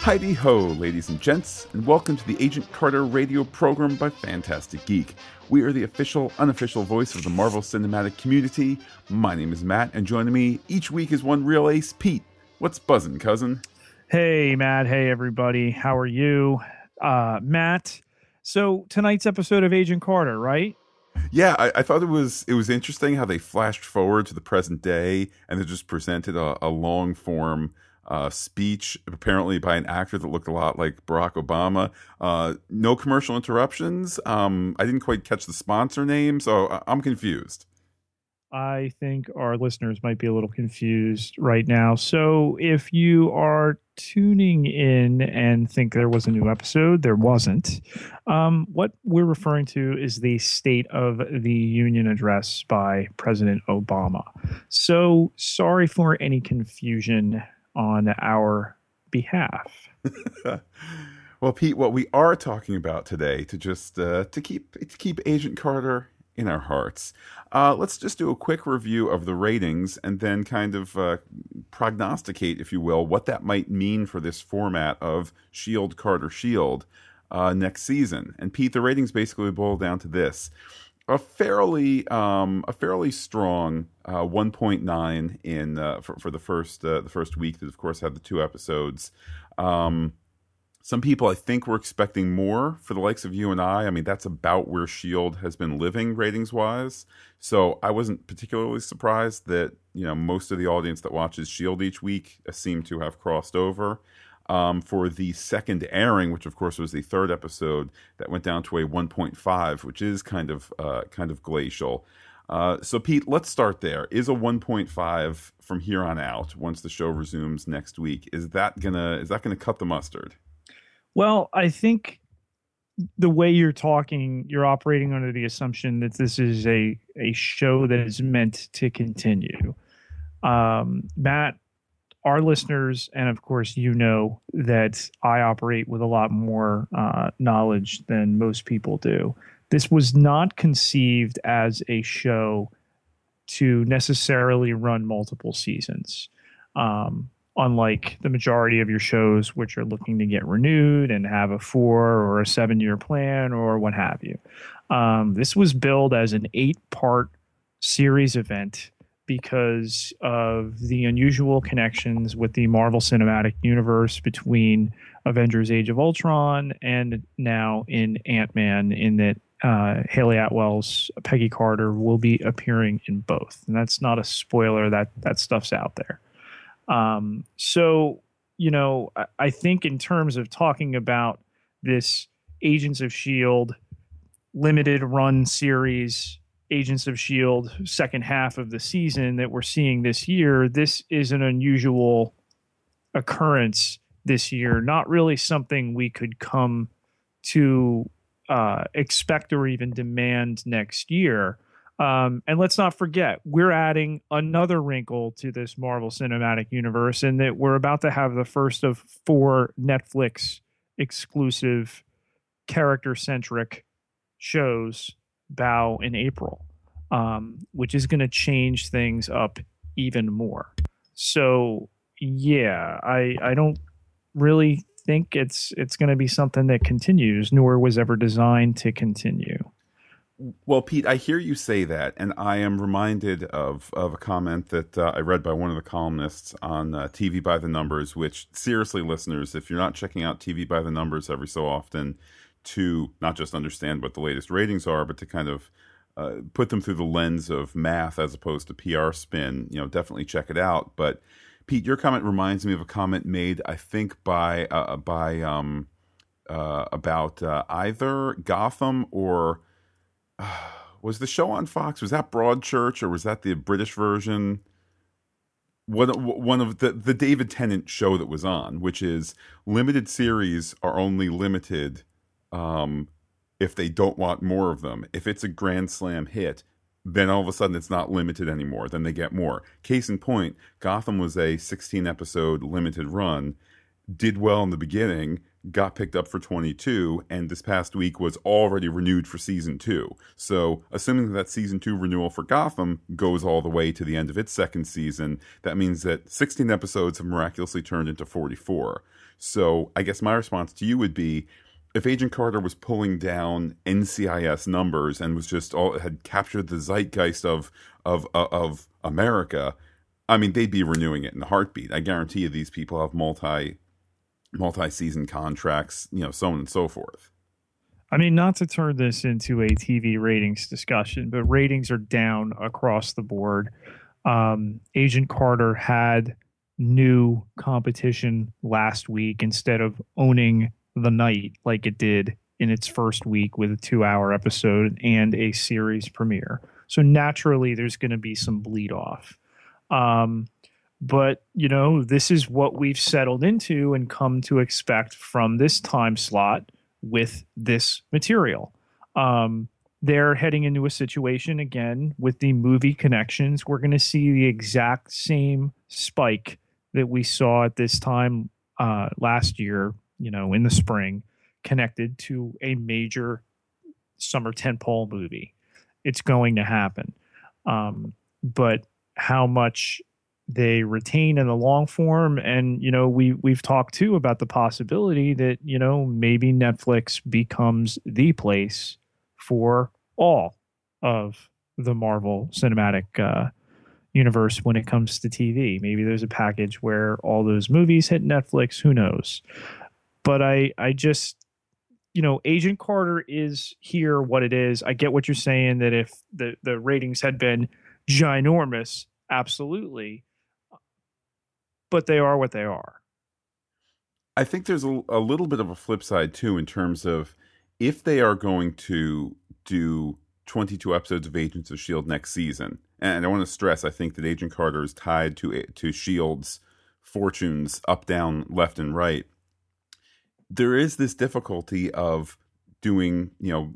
Heidi ho, ladies and gents, and welcome to the Agent Carter radio program by Fantastic Geek. We are the official, unofficial voice of the Marvel Cinematic community. My name is Matt, and joining me each week is one real ace, Pete. What's buzzing, cousin? Hey, Matt. Hey, everybody. How are you? Uh, Matt, so tonight's episode of Agent Carter, right? Yeah, I, I, thought it was it was interesting how they flashed forward to the present day and they just presented a, a long form uh, speech, apparently by an actor that looked a lot like Barack Obama. Uh, no commercial interruptions. Um, I didn't quite catch the sponsor name, so I'm confused. I think our listeners might be a little confused right now. So if you are tuning in and think there was a new episode, there wasn't. Um, what we're referring to is the State of the Union address by President Obama. So sorry for any confusion on our behalf. well, Pete, what we are talking about today to just uh, to keep to keep Agent Carter in our hearts. Uh, let's just do a quick review of the ratings and then kind of uh, prognosticate, if you will, what that might mean for this format of Shield Carter Shield uh, next season. And Pete, the ratings basically boil down to this: a fairly um, a fairly strong uh, 1.9 in uh, for, for the first uh, the first week that of course had the two episodes. Um, some people I think were expecting more for the likes of you and I. I mean that's about where Shield has been living ratings wise. So I wasn't particularly surprised that you know most of the audience that watches Shield each week seem to have crossed over um, for the second airing, which of course was the third episode, that went down to a 1.5, which is kind of uh, kind of glacial. Uh, so Pete, let's start there. Is a 1.5 from here on out, once the show resumes next week, is that gonna is that gonna cut the mustard? Well, I think the way you're talking, you're operating under the assumption that this is a a show that is meant to continue. Um, Matt our listeners, and of course, you know that I operate with a lot more uh, knowledge than most people do. This was not conceived as a show to necessarily run multiple seasons. Um, unlike the majority of your shows, which are looking to get renewed and have a four or a seven year plan or what have you. Um, this was billed as an eight part series event because of the unusual connections with the Marvel Cinematic Universe between Avengers Age of Ultron and now in Ant Man, in that uh, Hayley Atwell's Peggy Carter will be appearing in both. And that's not a spoiler, that, that stuff's out there. Um, so, you know, I, I think in terms of talking about this Agents of S.H.I.E.L.D. limited run series Agents of S.H.I.E.L.D. second half of the season that we're seeing this year, this is an unusual occurrence this year. Not really something we could come to uh, expect or even demand next year. Um, and let's not forget, we're adding another wrinkle to this Marvel Cinematic Universe, in that we're about to have the first of four Netflix exclusive character centric shows bow in April, um, which is going to change things up even more. So yeah, I I don't really think it's it's going to be something that continues, nor was ever designed to continue. Well, Pete, I hear you say that, and I am reminded of of a comment that uh, I read by one of the columnists on uh, TV by the Numbers. Which, seriously, listeners, if you're not checking out TV by the Numbers every so often, to not just understand what the latest ratings are, but to kind of uh, put them through the lens of math as opposed to PR spin. You know, definitely check it out. But Pete, your comment reminds me of a comment made, I think, by uh, by um, uh, about uh, either Gotham or was the show on Fox? Was that Broadchurch or was that the British version? one one of the the David Tennant show that was on, which is limited series are only limited um, if they don't want more of them. If it's a grand slam hit, then all of a sudden it's not limited anymore. Then they get more. Case in point, Gotham was a 16 episode limited run. Did well in the beginning, got picked up for 22, and this past week was already renewed for season two. So, assuming that season two renewal for Gotham goes all the way to the end of its second season, that means that 16 episodes have miraculously turned into 44. So, I guess my response to you would be if Agent Carter was pulling down NCIS numbers and was just all had captured the zeitgeist of of uh, of America, I mean they'd be renewing it in a heartbeat. I guarantee you these people have multi multi-season contracts, you know, so on and so forth. I mean, not to turn this into a TV ratings discussion, but ratings are down across the board. Um, Agent Carter had new competition last week instead of owning the night like it did in its first week with a two hour episode and a series premiere. So naturally, there's going to be some bleed off. Um, but, you know, this is what we've settled into and come to expect from this time slot with this material. Um, they're heading into a situation again with the movie connections. We're going to see the exact same spike that we saw at this time uh, last year, you know, in the spring, connected to a major summer tentpole movie. It's going to happen. Um, but how much they retain in the long form and you know we we've talked too about the possibility that you know maybe Netflix becomes the place for all of the Marvel cinematic uh, universe when it comes to TV. Maybe there's a package where all those movies hit Netflix. Who knows? But I I just you know Agent Carter is here what it is. I get what you're saying that if the the ratings had been ginormous, absolutely but they are what they are. I think there's a, a little bit of a flip side too in terms of if they are going to do 22 episodes of Agents of Shield next season. And I want to stress, I think that Agent Carter is tied to eh, to Shield's fortunes up, down, left, and right. There is this difficulty of doing, you know,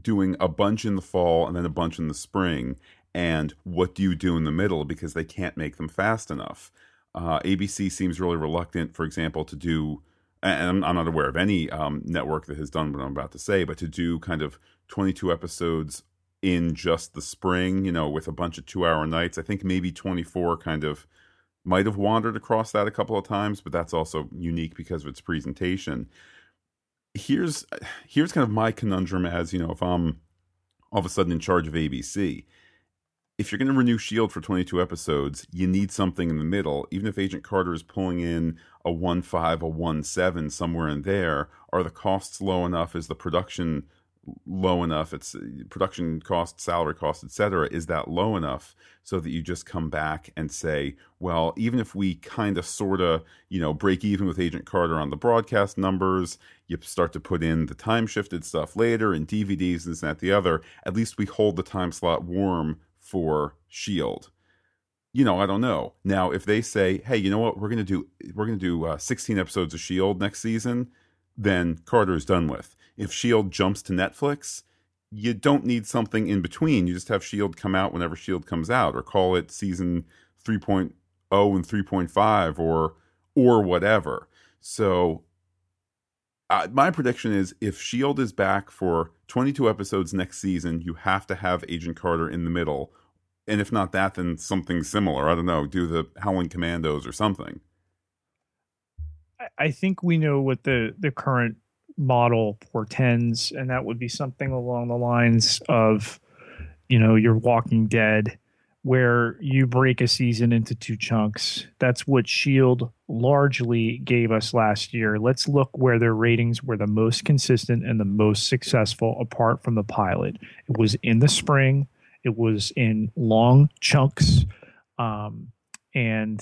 doing a bunch in the fall and then a bunch in the spring. And what do you do in the middle because they can't make them fast enough? Uh, ABC seems really reluctant, for example, to do, and I'm, not aware of any um, network that has done what I'm about to say, but to do kind of 22 episodes in just the spring, you know, with a bunch of two hour nights. I think maybe 24 kind of might have wandered across that a couple of times, but that's also unique because of its presentation. Here's here's kind of my conundrum as you know, if I'm all of a sudden in charge of ABC if you're going to renew Shield for 22 episodes, you need something in the middle. Even if Agent Carter is pulling in a 1 5, a 1 7, somewhere in there, are the costs low enough? Is the production low enough? It's production cost, salary cost, etc. Is that low enough so that you just come back and say, well, even if we kind of sort of, you know, break even with Agent Carter on the broadcast numbers, you start to put in the time shifted stuff later and DVDs and and that, the other, at least we hold the time slot warm for Shield. You know, I don't know. Now, if they say, "Hey, you know what? We're going to do we're going to do uh, 16 episodes of Shield next season," then Carter is done with. If Shield jumps to Netflix, you don't need something in between. You just have Shield come out whenever Shield comes out, or call it season 3.0 and 3.5, or or whatever. So, uh, my prediction is if Shield is back for 22 episodes next season, you have to have Agent Carter in the middle. And if not that, then something similar. I don't know, do the Howling Commandos or something. I think we know what the, the current model portends, and that would be something along the lines of, you know, your Walking Dead where you break a season into two chunks. That's what Shield largely gave us last year. Let's look where their ratings were the most consistent and the most successful apart from the pilot. It was in the spring, it was in long chunks, um, and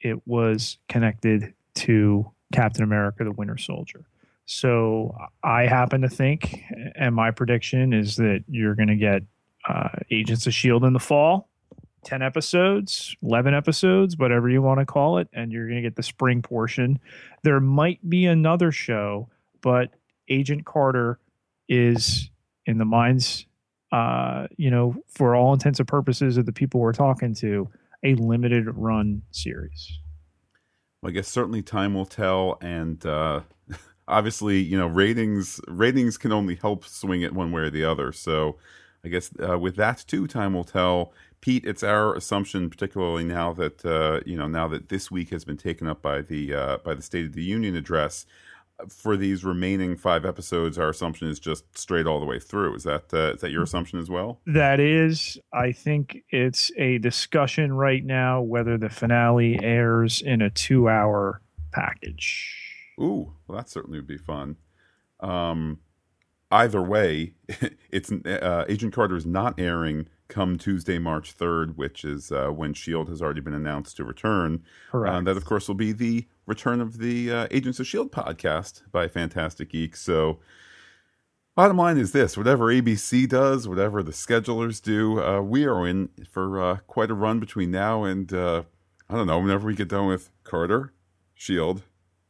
it was connected to Captain America the Winter Soldier. So I happen to think, and my prediction is that you're going to get uh, Agents of S.H.I.E.L.D. in the fall 10 episodes, 11 episodes, whatever you want to call it, and you're going to get the spring portion. There might be another show, but Agent Carter is in the minds, uh, you know, for all intents and purposes of the people we're talking to, a limited run series. Well, I guess certainly time will tell, and uh, obviously, you know, ratings ratings can only help swing it one way or the other. So, I guess uh, with that too, time will tell. Pete, it's our assumption, particularly now that uh, you know now that this week has been taken up by the uh, by the State of the Union address. For these remaining five episodes, our assumption is just straight all the way through. Is that uh, is that your assumption as well? That is, I think it's a discussion right now whether the finale airs in a two-hour package. Ooh, well, that certainly would be fun. Um, either way, it's uh, Agent Carter is not airing come Tuesday, March 3rd, which is uh, when S.H.I.E.L.D. has already been announced to return. Correct. Uh, that, of course, will be the return of the uh, Agents of S.H.I.E.L.D. podcast by Fantastic Geeks. So, bottom line is this whatever ABC does, whatever the schedulers do, uh, we are in for uh, quite a run between now and, uh, I don't know, whenever we get done with Carter, S.H.I.E.L.D.,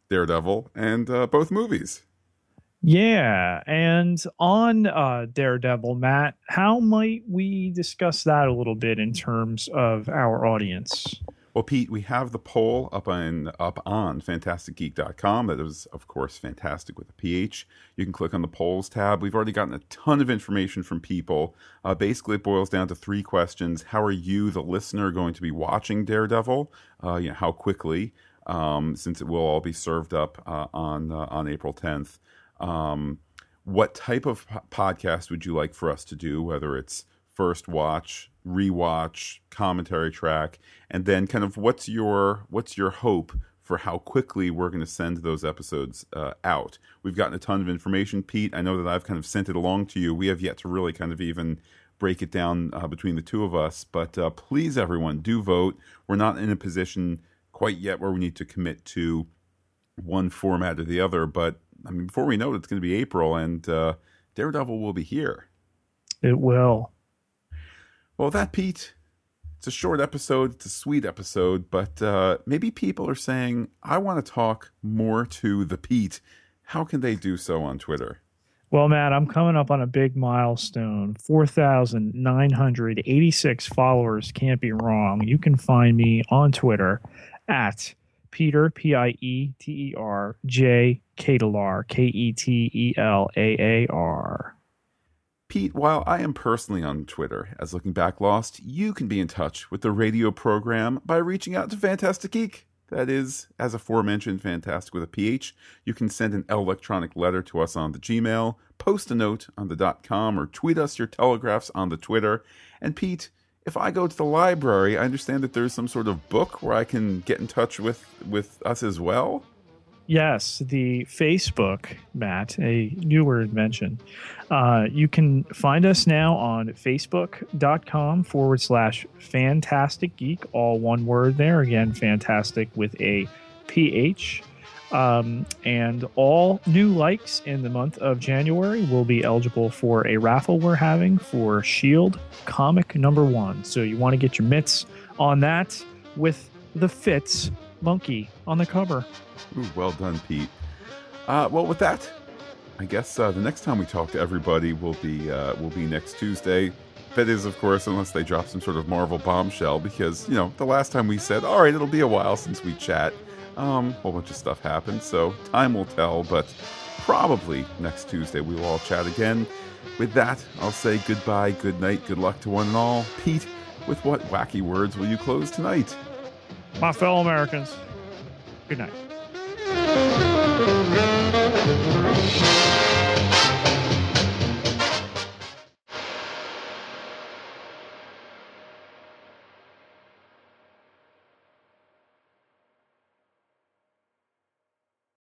Daredevil, and both movies. Yeah, and on uh, Daredevil, Matt, how might we discuss that a little bit in terms of our audience? Well, Pete, we have the poll up on up on fantasticgeek.com. That is, of course, fantastic with a PH. You can click on the polls tab. We've already gotten a ton of information from people. Uh, basically, it boils down to three questions: How are you, the listener, going to be watching Daredevil? Uh, you know, how quickly? Um, since it will all be served up uh, on uh, on April 10th. Um, what type of podcast would you like for us to do? Whether it's first watch, rewatch, commentary track, and then kind of what's your what's your hope for how quickly we're going to send those episodes uh, out? We've gotten a ton of information, Pete. I know that I've kind of sent it along to you. We have yet to really kind of even break it down uh, between the two of us. But uh, please, everyone, do vote. We're not in a position quite yet where we need to commit to one format or the other, but I mean, before we know it, it's going to be April, and uh, Daredevil will be here. It will. Well, that Pete, it's a short episode. It's a sweet episode, but uh, maybe people are saying, "I want to talk more to the Pete." How can they do so on Twitter? Well, Matt, I'm coming up on a big milestone 4,986 followers. Can't be wrong. You can find me on Twitter at Peter, P I E T E R, J Ketelaar, K E T E L A A R. Pete, while I am personally on Twitter as Looking Back Lost, you can be in touch with the radio program by reaching out to Fantastic Geek. That is, as aforementioned, Fantastic with a PH. You can send an electronic letter to us on the Gmail, post a note on the dot .com, or tweet us your telegraphs on the Twitter. And Pete, if I go to the library, I understand that there's some sort of book where I can get in touch with with us as well. Yes, the Facebook, Matt, a newer invention. Uh, you can find us now on facebook.com forward slash fantastic geek, all one word there. Again, fantastic with a PH. Um, and all new likes in the month of January will be eligible for a raffle we're having for Shield comic number one. So you want to get your mitts on that with the Fitz monkey on the cover. Ooh, well done, Pete. Uh, well, with that, I guess uh, the next time we talk to everybody will be uh, will be next Tuesday. That is, of course, unless they drop some sort of Marvel bombshell, because you know the last time we said, "All right, it'll be a while since we chat." Um, a whole bunch of stuff happened, so time will tell. But probably next Tuesday we will all chat again. With that, I'll say goodbye, good night, good luck to one and all. Pete, with what wacky words will you close tonight? My fellow Americans, good night.